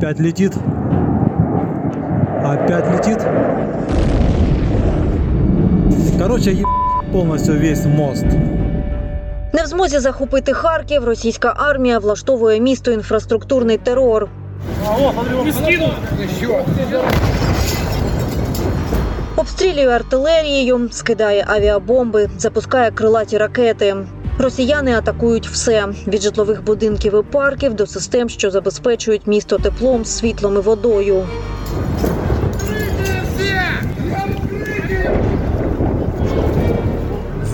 Опять летит. Опять летит. Короче, е... полностью весь мост. Не в змозі захопити Харків, російська армія влаштовує місто інфраструктурний терор. Обстрілює артилерією, скидає авіабомби, запускає крилаті ракети. Росіяни атакують все від житлових будинків і парків до систем, що забезпечують місто теплом, світлом і водою.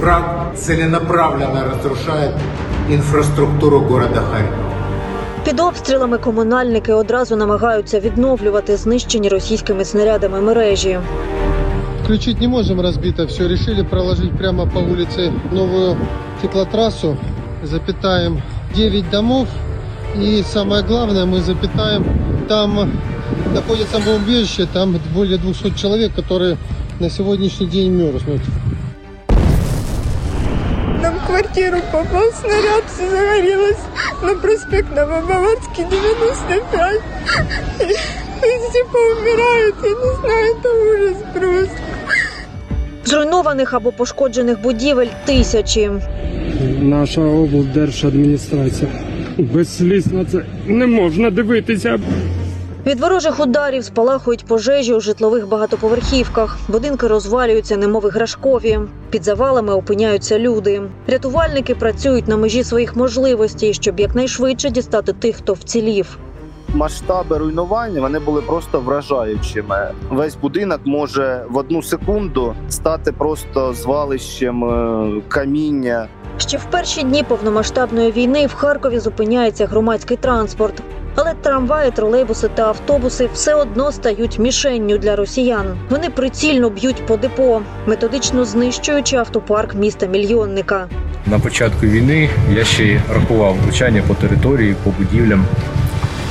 Враг целенаправленно разрушает инфраструктуру города Харькова. Під обстрілами комунальники одразу намагаються відновлювати знищені російськими снарядами мережі. Включить не можем разбито все. Решили проложить прямо по улице новую теплотрассу. Запитаем 9 домов. И самое главное, мы запитаем, там находится бомбоубежище, там более 200 человек, которые на сегодняшний день мерзнут. Нам квартиру попал снаряд, все загорелось на проспект Новобаварский, 95. И все поумирают, я не знаю, это ужас просто. Зруйнованих або пошкоджених будівель тисячі. наша облдержадміністрація. Без сліз на це не можна дивитися. Від ворожих ударів спалахують пожежі у житлових багатоповерхівках. Будинки розвалюються, немов іграшкові. Під завалами опиняються люди. Рятувальники працюють на межі своїх можливостей, щоб якнайшвидше дістати тих, хто вцілів. Масштаби руйнувань вони були просто вражаючими. Весь будинок може в одну секунду стати просто звалищем е, каміння. Ще в перші дні повномасштабної війни в Харкові зупиняється громадський транспорт. Але трамваї, тролейбуси та автобуси все одно стають мішенню для росіян. Вони прицільно б'ють по депо, методично знищуючи автопарк міста мільйонника. На початку війни я ще рахував влучання по території, по будівлям,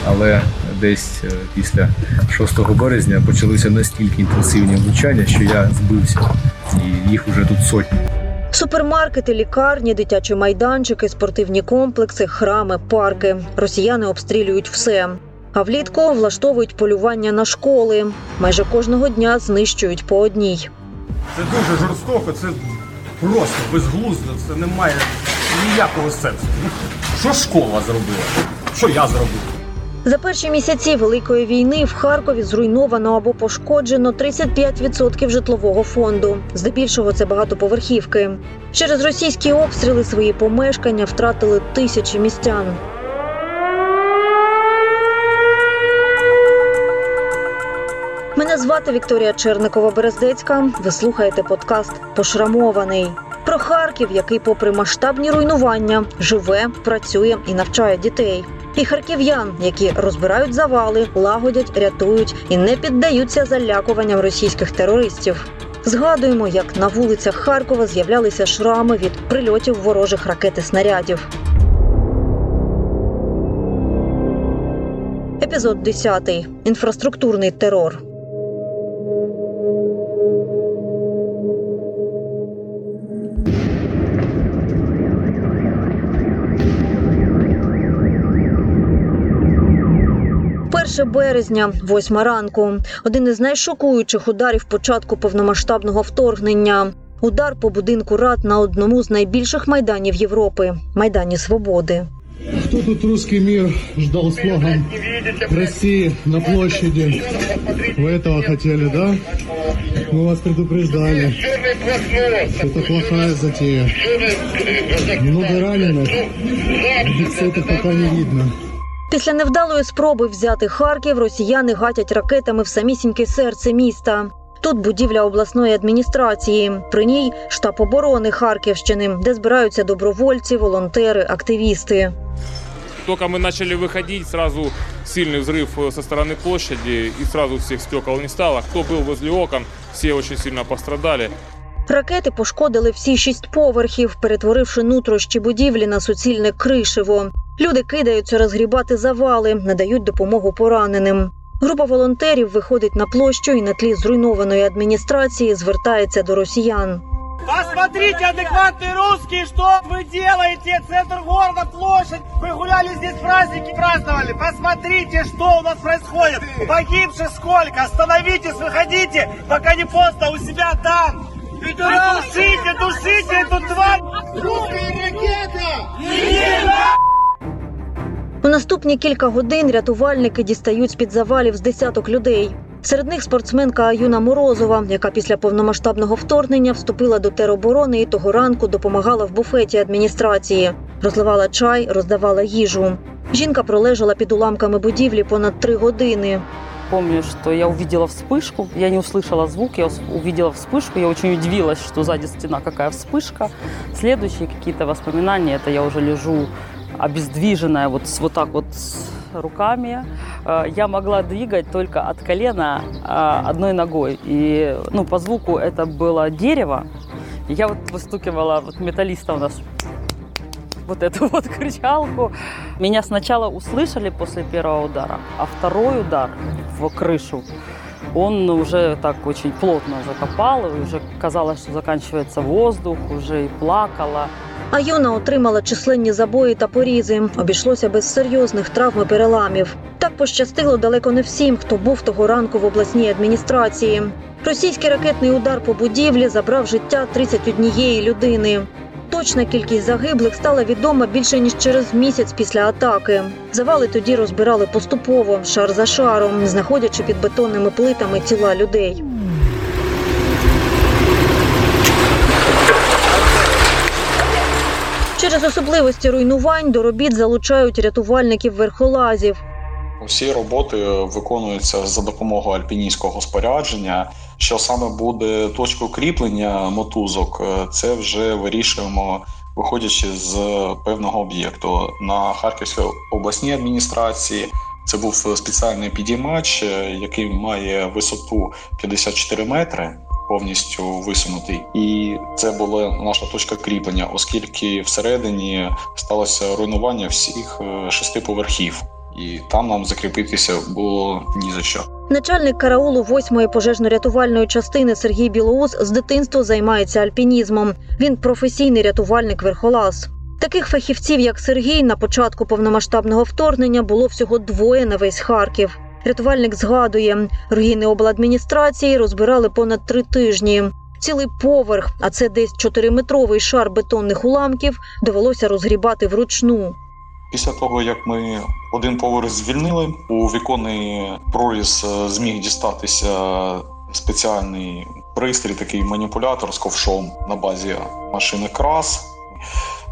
але десь е, після 6 березня почалися настільки інтенсивні влучання, що я збився, і їх уже тут сотні. Супермаркети, лікарні, дитячі майданчики, спортивні комплекси, храми, парки. Росіяни обстрілюють все. А влітку влаштовують полювання на школи. Майже кожного дня знищують по одній. Це дуже жорстоко, це просто безглуздо, це не має ніякого сенсу. Що школа зробила? Що я зробив? За перші місяці великої війни в Харкові зруйновано або пошкоджено 35% житлового фонду. Здебільшого це багатоповерхівки. Через російські обстріли свої помешкання втратили тисячі містян. Мене звати Вікторія Черникова Берездецька. Ви слухаєте подкаст Пошрамований про Харків, який, попри масштабні руйнування, живе, працює і навчає дітей. І харків'ян, які розбирають завали, лагодять, рятують і не піддаються залякуванням російських терористів. Згадуємо, як на вулицях Харкова з'являлися шрами від прильотів ворожих ракет і снарядів. Епізод 10. Інфраструктурний терор. Перше березня, восьма ранку. Один із найшокуючих ударів початку повномасштабного вторгнення. Удар по будинку рад на одному з найбільших майданів Європи майдані Свободи. Кто тут русский мир ждал слоган России на площади? Вы этого хотели, да? Мы вас предупреждали. Это плохая затея. Много раненых. Дефицитов пока не видно. Після невдалої спроби взяти Харків росіяни гатять ракетами в самісіньке серце міста. Тут будівля обласної адміністрації. При ній штаб оборони Харківщини, де збираються добровольці, волонтери, активісти. Только мы начали выходить, сразу сильный взрыв э, со стороны площади, и сразу всех стекол не стало. Кто был возле окон, все очень сильно пострадали. Ракети пошкодили всі шість поверхів, перетворивши нутрощі будівлі на суцільне кришево. Люди кидаються розгрібати завали, надають допомогу пораненим. Група волонтерів виходить на площу і на тлі зруйнованої адміністрації звертається до росіян. Посмотрите, адекватные русские, что вы делаете? Центр города, площадь. Вы гуляли здесь, праздники праздновали. Посмотрите, что у нас происходит. Погибших сколько? Остановитесь, выходите, пока не поздно у себя там. Душите, душите эту тварь! Русская ракета! У наступні кілька годин рятувальники дістають з під завалів з десяток людей. Серед них спортсменка Аюна Морозова, яка після повномасштабного вторгнення вступила до тероборони і того ранку допомагала в буфеті адміністрації, розливала чай, роздавала їжу. Жінка пролежала під уламками будівлі понад три години. Помню, что я увидела вспышку, я не услышала звук, я увидела вспышку, я очень удивилась, что сзади стена какая вспышка. Следующие какие-то воспоминания, это я уже лежу обездвиженная, вот, вот так вот руками. Э, Я могла двигать только от колена а, одной ногой. И ну, по звуку это было дерево. Я вот выстукивала, вот металлиста у нас вот эту вот кричалку. Меня сначала услышали после первого удара, а второй удар в крышу, он уже так очень плотно закопал, и уже казалось, что заканчивается воздух, уже и плакала. Аюна отримала численні забої та порізи. Обійшлося без серйозних травм і переламів. Так пощастило далеко не всім, хто був того ранку в обласній адміністрації. Російський ракетний удар по будівлі забрав життя 31 людини. Точна кількість загиблих стала відома більше ніж через місяць після атаки. Завали тоді розбирали поступово, шар за шаром, знаходячи під бетонними плитами тіла людей. Через особливості руйнувань до робіт залучають рятувальників верхолазів. Усі роботи виконуються за допомогою альпіністського спорядження. Що саме буде точкою кріплення мотузок, е, це вже вирішуємо, виходячи з певного об'єкту. На Харківській обласній адміністрації це був спеціальний підіймач, е, який має висоту 54 метри. Повністю висунутий, і це була наша точка кріплення, оскільки всередині сталося руйнування всіх е, шести поверхів і там нам закріпитися було ні за що. Начальник караулу 8-ї пожежно-рятувальної частини Сергій Білоус з дитинства займається альпінізмом. Він професійний рятувальник верхолаз. Таких фахівців, як Сергій, на початку повномасштабного вторгнення було всього двоє на весь Харків. Рятувальник згадує, руїни обладміністрації розбирали понад три тижні. Цілий поверх, а це десь 4-метровий шар бетонних уламків, довелося розгрібати вручну. Після того, як ми один поверх звільнили, у віконний проріз е, зміг дістатися спеціальний пристрій, такий маніпулятор з ковшом на базі машини крас,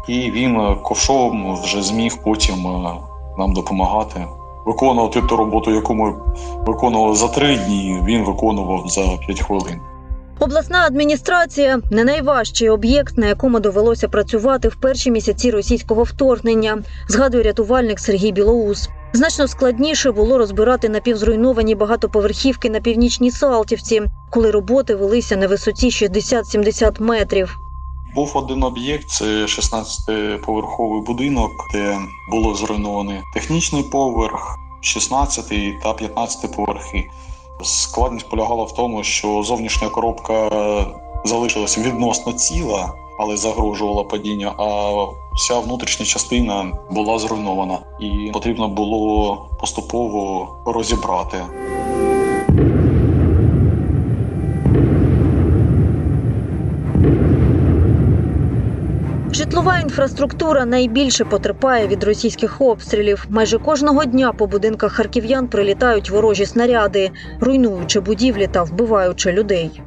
і він е, ковшом вже зміг потім е, нам допомагати. Виконувати ту роботу, яку ми виконували за три дні, він виконував за п'ять хвилин. Обласна адміністрація не найважчий об'єкт, на якому довелося працювати в перші місяці російського вторгнення, згадує рятувальник Сергій Білоус. Значно складніше було розбирати напівзруйновані багатоповерхівки на північній Салтівці, коли роботи велися на висоті 60-70 метрів. Був один об'єкт, це 16-поверховий будинок, де було зруйновано технічний поверх, 16 та 15 поверхи. Складність полягала в тому, що зовнішня коробка залишилася відносно ціла, але загрожувала падіння, а вся внутрішня частина була зруйнована, і потрібно було поступово розібрати. Житлова інфраструктура найбільше потерпає від російських обстрілів. Майже кожного дня по будинках харків'ян прилітають ворожі снаряди, руйнуючи будівлі та вбиваючи людей.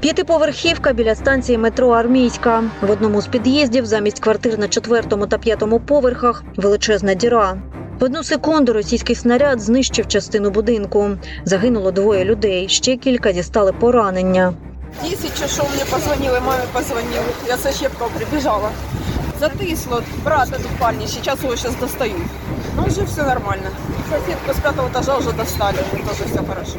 П'ятиповерхівка біля станції метро Армійська. В одному з під'їздів замість квартир на четвертому та п'ятому поверхах величезна діра. В одну секунду російський снаряд знищив частину будинку. Загинуло двоє людей. Ще кілька дістали поранення. Тисяча, що мені позвонили, мамі позвонили. Я со Щепкова прибіжала. Затисло, брата тут парні, зараз його зараз достають. Ну, вже все нормально. Сусідку з п'ятого етажа вже достали, Тоже теж все хорошо.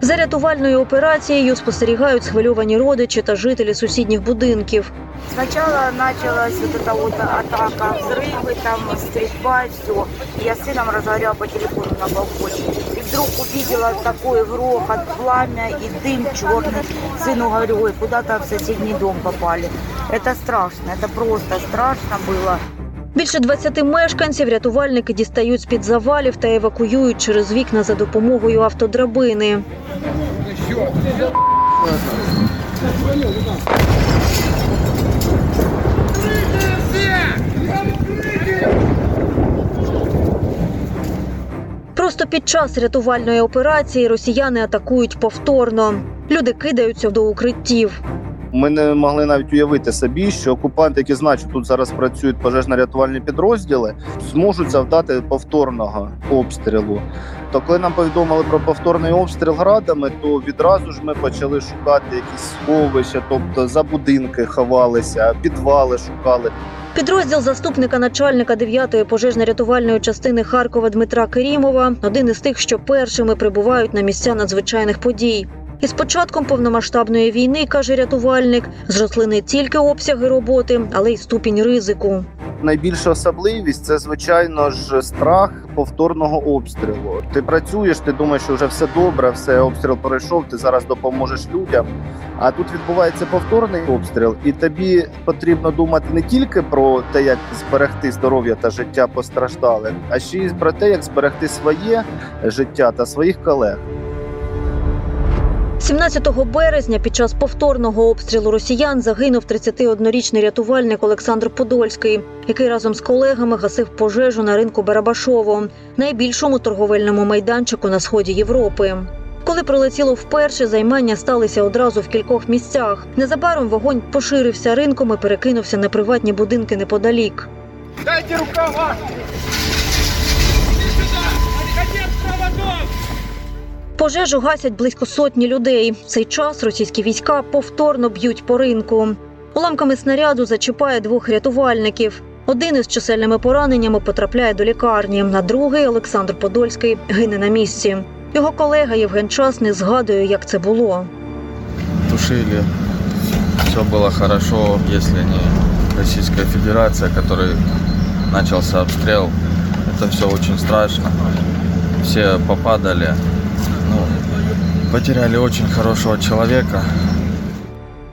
За рятувальною операцією спостерігають схвильовані родичі та жителі сусідніх будинків. Сначала началась вот эта вот атака, взрывы, там стрельба, все. Я с сыном разговаривала по телефону на балконе. И вдруг увидела такой грохот, пламя и дым черный. Сыну говорю, ой, куда-то в соседний дом попали. Это страшно, это просто страшно было. Більше 20 мешканців рятувальники дістають з-під завалів та евакуюють через вікна за допомогою автодрабини. Просто під час рятувальної операції росіяни атакують повторно. Люди кидаються до укриттів. Ми не могли навіть уявити собі, що окупанти, які знають, тут зараз працюють пожежно-рятувальні підрозділи, зможуть завдати повторного обстрілу. То коли нам повідомили про повторний обстріл градами, то відразу ж ми почали шукати якісь сховища, тобто за будинки ховалися, підвали шукали. Підрозділ заступника начальника 9-ї пожежно-рятувальної частини Харкова Дмитра Керімова один із тих, що першими прибувають на місця надзвичайних подій. І з початком повномасштабної війни, каже рятувальник, зросли не тільки обсяги роботи, але й ступінь ризику. Найбільша особливість це звичайно ж страх повторного обстрілу. Ти працюєш, ти думаєш, що вже все добре, все обстріл пройшов, ти зараз допоможеш людям. А тут відбувається повторний обстріл, і тобі потрібно думати не тільки про те, як зберегти здоров'я та життя постраждалих, а ще й про те, як зберегти своє життя та своїх колег. 17 березня під час повторного обстрілу росіян загинув 31-річний рятувальник Олександр Подольський, який разом з колегами гасив пожежу на ринку Барабашово, найбільшому торговельному майданчику на сході Європи. Коли прилетіло вперше, займання сталися одразу в кількох місцях. Незабаром вогонь поширився ринком і перекинувся на приватні будинки неподалік. Дайте рукава! Пожежу гасять близько сотні людей. В цей час російські війська повторно б'ють по ринку. Уламками снаряду зачіпає двох рятувальників. Один із чисельними пораненнями потрапляє до лікарні, а другий Олександр Подольський гине на місці. Його колега Євген Часний згадує, як це було. тушили. Все было хорошо, если не Российская Федерация, которой начался обстрел. Это все очень страшно. Все попадали. Потеряли очень хорошего человека.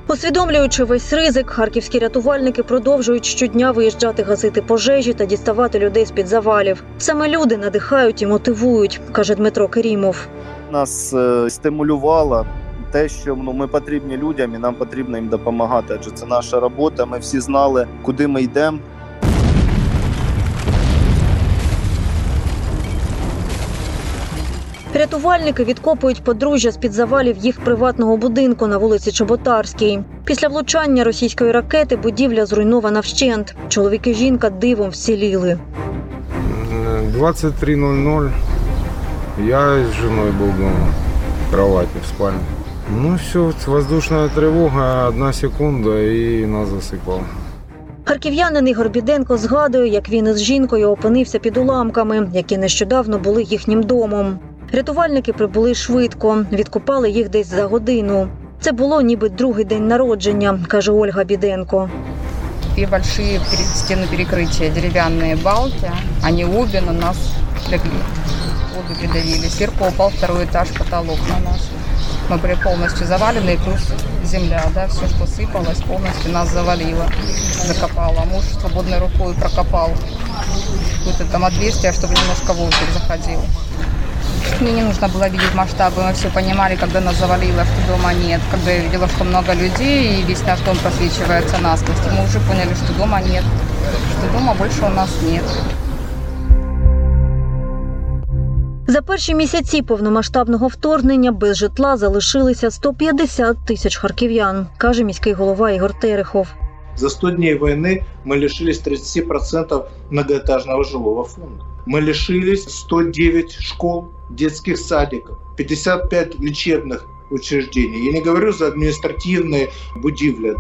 Усвідомлюючи весь ризик, харківські рятувальники продовжують щодня виїжджати гасити пожежі та діставати людей з під завалів. Саме люди надихають і мотивують, каже Дмитро Керімов. Нас е, стимулювало те, що ну, ми потрібні людям і нам потрібно їм допомагати. Адже це наша робота. Ми всі знали, куди ми йдемо. Рятувальники відкопують подружжя з під завалів їх приватного будинку на вулиці Чоботарській. Після влучання російської ракети будівля зруйнована вщент. Чоловік і жінка дивом вціліли. 23.00 я с женой был дома, в кровати, в спальне. Ну все, воздушная тревога, одна секунда и нас засыпало. Харків'янин Ігор Біденко згадує, як він із жінкою опинився під уламками, які нещодавно були їхнім домом. Рятувальники прибули швидко, відкопали їх десь за годину. Це було ніби другий день народження, каже Ольга Біденко. Две большие пере- стены перекрытия, деревянные балки, они обе на нас легли, обе придавили. Сверху упал второй этаж, потолок на нас. Мы были полностью завалены, плюс земля, да, все, что сыпалось, полностью нас завалило, закопало. Муж свободной рукой прокопал какое-то там отверстие, чтобы немножко воздух заходил. Мне не нужно было видеть масштабы, мы все понимали, когда нас завалило, что дома нет. Когда я видела, что много людей и весь наш дом просвечивается насквозь, мы уже поняли, что дома нет, что дома больше у нас нет. За перші місяці повномасштабного вторгнення без житла залишилися 150 тисяч харків'ян, каже міський голова Ігор Терехов. За 100 дней войны мы лишились 30% многоэтажного жилого фонда. Мы лишились 109 школ, детских садиков, 55 лечебных учреждений. Я не говорю за административные будивли.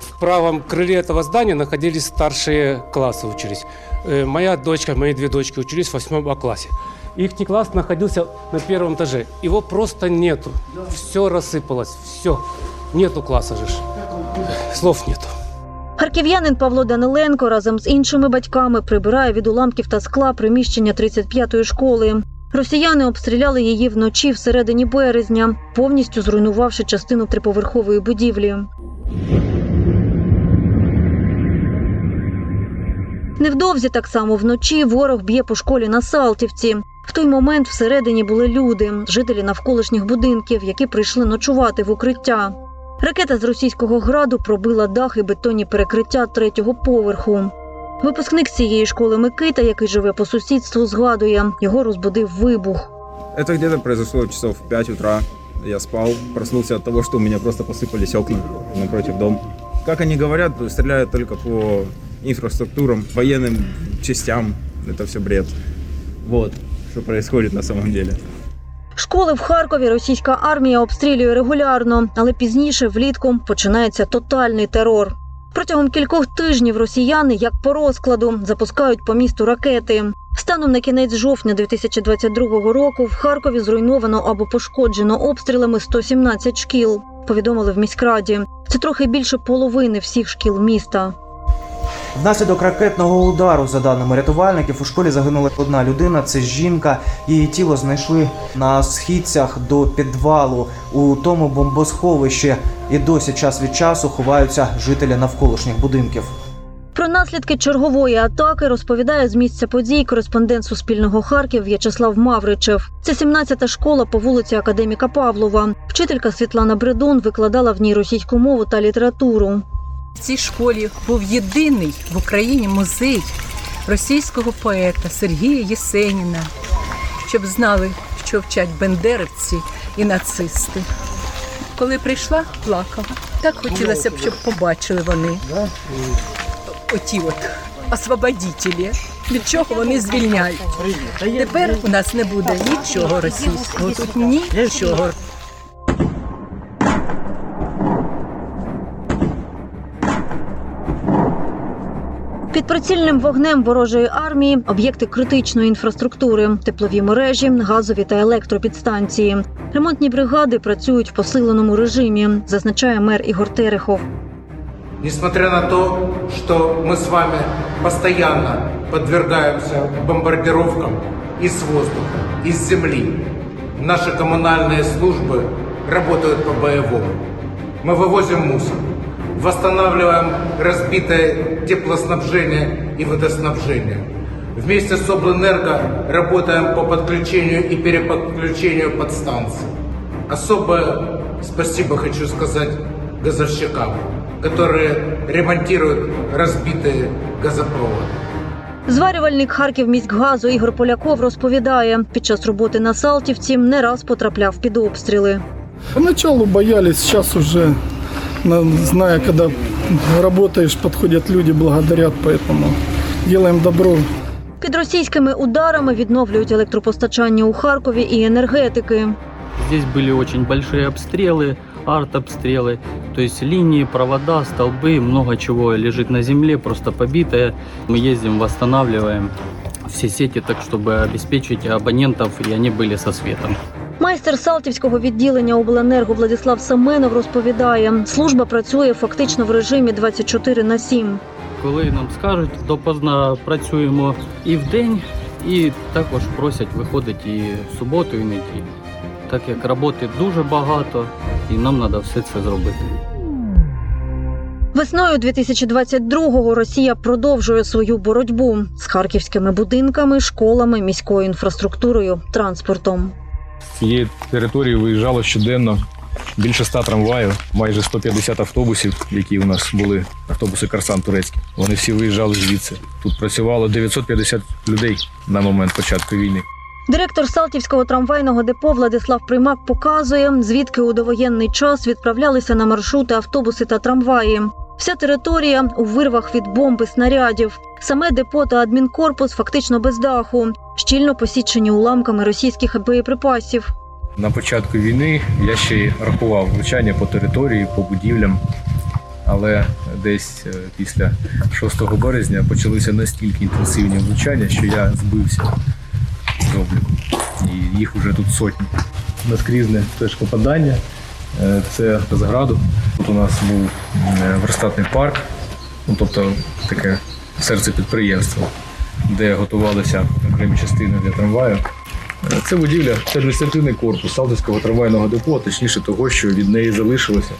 В правом крыле этого здания находились старшие классы учились. Э, Моя дочка, мои две дочки учились в восьмом А классе. Их класс находился на первом этаже. Его просто нету. Все рассыпалось, все. Нету класса же. Слов нету. Харків'янин Павло Даниленко разом з іншими батьками прибирає від уламків та скла приміщення 35-ї школи. Росіяни обстріляли її вночі всередині березня, повністю зруйнувавши частину триповерхової будівлі. Невдовзі так само вночі ворог б'є по школі на Салтівці. В той момент всередині були люди, жителі навколишніх будинків, які прийшли ночувати в укриття. Ракета з російського граду пробила дах і бетонні перекриття третього поверху. Випускник з цієї школи Микита, який живе по сусідству, згадує, його розбудив вибух. Это где-то произошло часов в 5 утра. Я спал, проснулся от того, что у меня просто посыпались окна напротив дома. Как они говорят, стреляют только по инфраструктурам, военным частям. Это все бред. Вот, что происходит на самом деле. Школи в Харкові російська армія обстрілює регулярно, але пізніше влітку починається тотальний терор. Протягом кількох тижнів росіяни, як по розкладу, запускають по місту ракети. Станом на кінець жовтня 2022 року в Харкові зруйновано або пошкоджено обстрілами 117 шкіл. Повідомили в міськраді. Це трохи більше половини всіх шкіл міста. Внаслідок ракетного удару, за даними рятувальників, у школі загинула одна людина. Це жінка. Її тіло знайшли на східцях до підвалу у тому бомбосховищі. І досі час від часу ховаються жителі навколишніх будинків. Про наслідки чергової атаки розповідає з місця подій кореспондент Суспільного Харків В'ячеслав Мавричев. Це 17-та школа по вулиці Академіка Павлова. Вчителька Світлана Бредун викладала в ній російську мову та літературу. В цій школі був єдиний в Україні музей російського поета Сергія Єсеніна, щоб знали, що вчать бендерівці і нацисти. Коли прийшла, плакала. Так хотілося б, щоб побачили вони оті от освободітелі, від чого вони звільняють. Тепер у нас не буде нічого російського, тут нічого. Під прицільним вогнем ворожої армії об'єкти критичної інфраструктури, теплові мережі, газові та електропідстанції. Ремонтні бригади працюють в посиленому режимі, зазначає мер Ігор Терехов. Несмотря на то, что мы с вами постоянно подвергаемся бомбардировкам из воздуха, из земли, наши коммунальные службы работают по-боевому. Мы вывозим мусор, восстанавливаем разбитое теплоснабжение и водоснабжение. Вместе с Облэнерго работаем по подключению и переподключению подстанций. Особое спасибо хочу сказать газовщикам, которые ремонтируют разбитые газопроводы. Зварювальник Харківміськгазу Ігор Поляков розповідає, під час роботи на Салтівці не раз потрапляв під обстріли. Поначалу боялись, сейчас уже, на- зная, когда работаешь, подходят люди, благодарят, поэтому делаем добро. Під російськими ударами відновлюють електропостачання у Харкові і енергетики. Здесь были очень большие обстрелы, артобстрелы, то есть линии, провода, столбы, много чего лежит на земле, просто побитое. Мы ездим, восстанавливаем все сети так, чтобы обеспечить абонентов, и они были со светом. Майстер Салтівського відділення обленерго Владислав Семенов розповідає, служба працює фактично в режимі 24 на 7. Коли нам скажуть, допоздна працюємо і вдень, і також просять виходити і в суботу, і неділю. Так як роботи дуже багато, і нам треба все це зробити. Весною 2022-го Росія продовжує свою боротьбу з харківськими будинками, школами, міською інфраструктурою, транспортом. Цієї території виїжджало щоденно більше ста трамваїв, майже 150 автобусів, які у нас були, автобуси Карсан турецькі. Вони всі виїжджали звідси. Тут працювало 950 людей на момент початку війни. Директор Салтівського трамвайного депо Владислав Примак показує, звідки у довоєнний час відправлялися на маршрути автобуси та трамваї. Вся територія у вирвах від бомби снарядів. Саме депо та адмінкорпус фактично без даху, щільно посічені уламками російських боєприпасів. На початку війни я ще й рахував влучання по території, по будівлям. Але десь е, після 6 березня почалися настільки інтенсивні влучання, що я збився з обліку. І їх вже тут сотні. Наскрізне теж попадання. Е, Це з граду. Тут у нас був е, верстатний парк, ну, тобто таке серце підприємства, де готувалися окремі частини для трамваю. Е, Це будівля, це адміністративний корпус Салтівського трамвайного депо, точніше того, що від неї залишилося.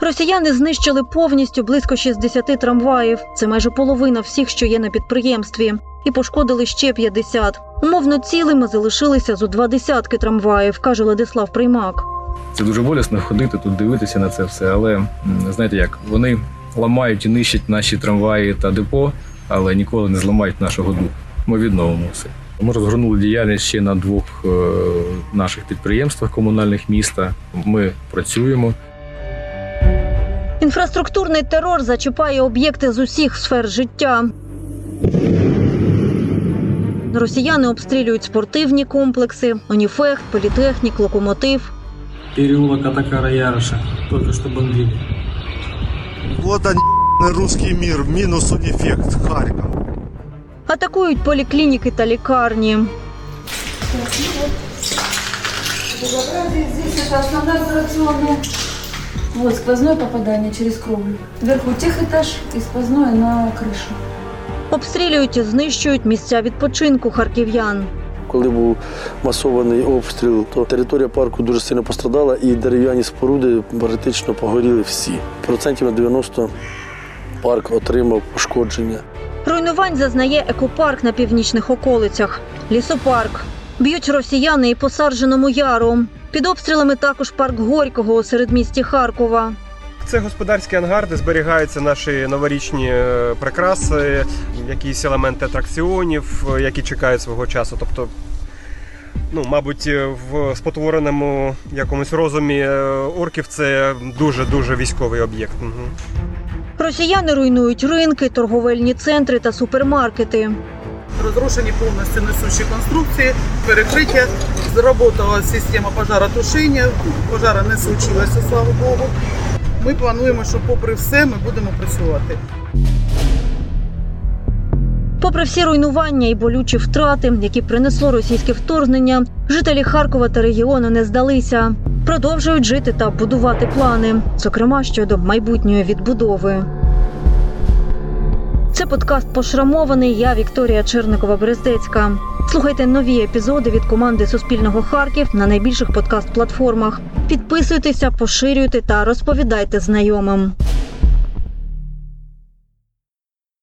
Росіяни знищили повністю близько 60 трамваїв. Це майже половина всіх, що є на підприємстві, і пошкодили ще 50. Умовно цілими залишилися зо два десятки трамваїв, каже Владислав Приймак. Це дуже болісно ходити тут, дивитися на це все. Але знаєте як, вони ламають і нищать наші трамваї та депо, але ніколи не зламають нашого духу. Ми відновимо все. Ми розгорнули діяльність ще на двох е, наших підприємствах комунальних міста. Ми працюємо. Інфраструктурний терор зачіпає об'єкти з усіх сфер життя. Росіяни обстрілюють спортивні комплекси, Оніфехт, політехнік, локомотив. Переулок Атакара Яроша. Только что бомбили. Вот он, русский мир, минус унифект, Харьков. Атакують поліклініки та лікарні. Здесь это основная изоляционная. Вот сквозное попадание через кровлю. Вверху техэтаж и сквозное на крышу. Обстрілюють і знищують місця відпочинку харків'ян. Коли був масований обстріл, то територія парку дуже сильно пострадала, і дерев'яні споруди практично погоріли всі. Процентів на 90 парк отримав пошкодження. Руйнувань зазнає екопарк на північних околицях, лісопарк. Б'ють росіяни і по Сарженому яру. Під обстрілами також парк Горького у середмісті Харкова. Це господарський ангар, де зберігаються наші новорічні е, прикраси, якісь елементи атракціонів, е, які чекають свого часу. Тобто, ну, мабуть, е, в спотвореному якомусь розумі орків це дуже-дуже військовий об'єкт. Мгм. Росіяни руйнують ринки, торговельні центри та супермаркети. Разрушені повністю несущі конструкції, перекриття, заработала система пожаротушення, пожара не случилося, слава Богу. Ми плануємо, що попри все ми будемо працювати. Попри всі руйнування і болючі втрати, які принесло російське вторгнення, жителі Харкова та регіону не здалися. Продовжують жити та будувати плани, зокрема щодо майбутньої відбудови. Це подкаст пошрамований. Я Вікторія Черникова Берездецька. Слухайте нові епізоди від команди Суспільного Харків на найбільших подкаст-платформах. Підписуйтеся, поширюйте та розповідайте знайомим.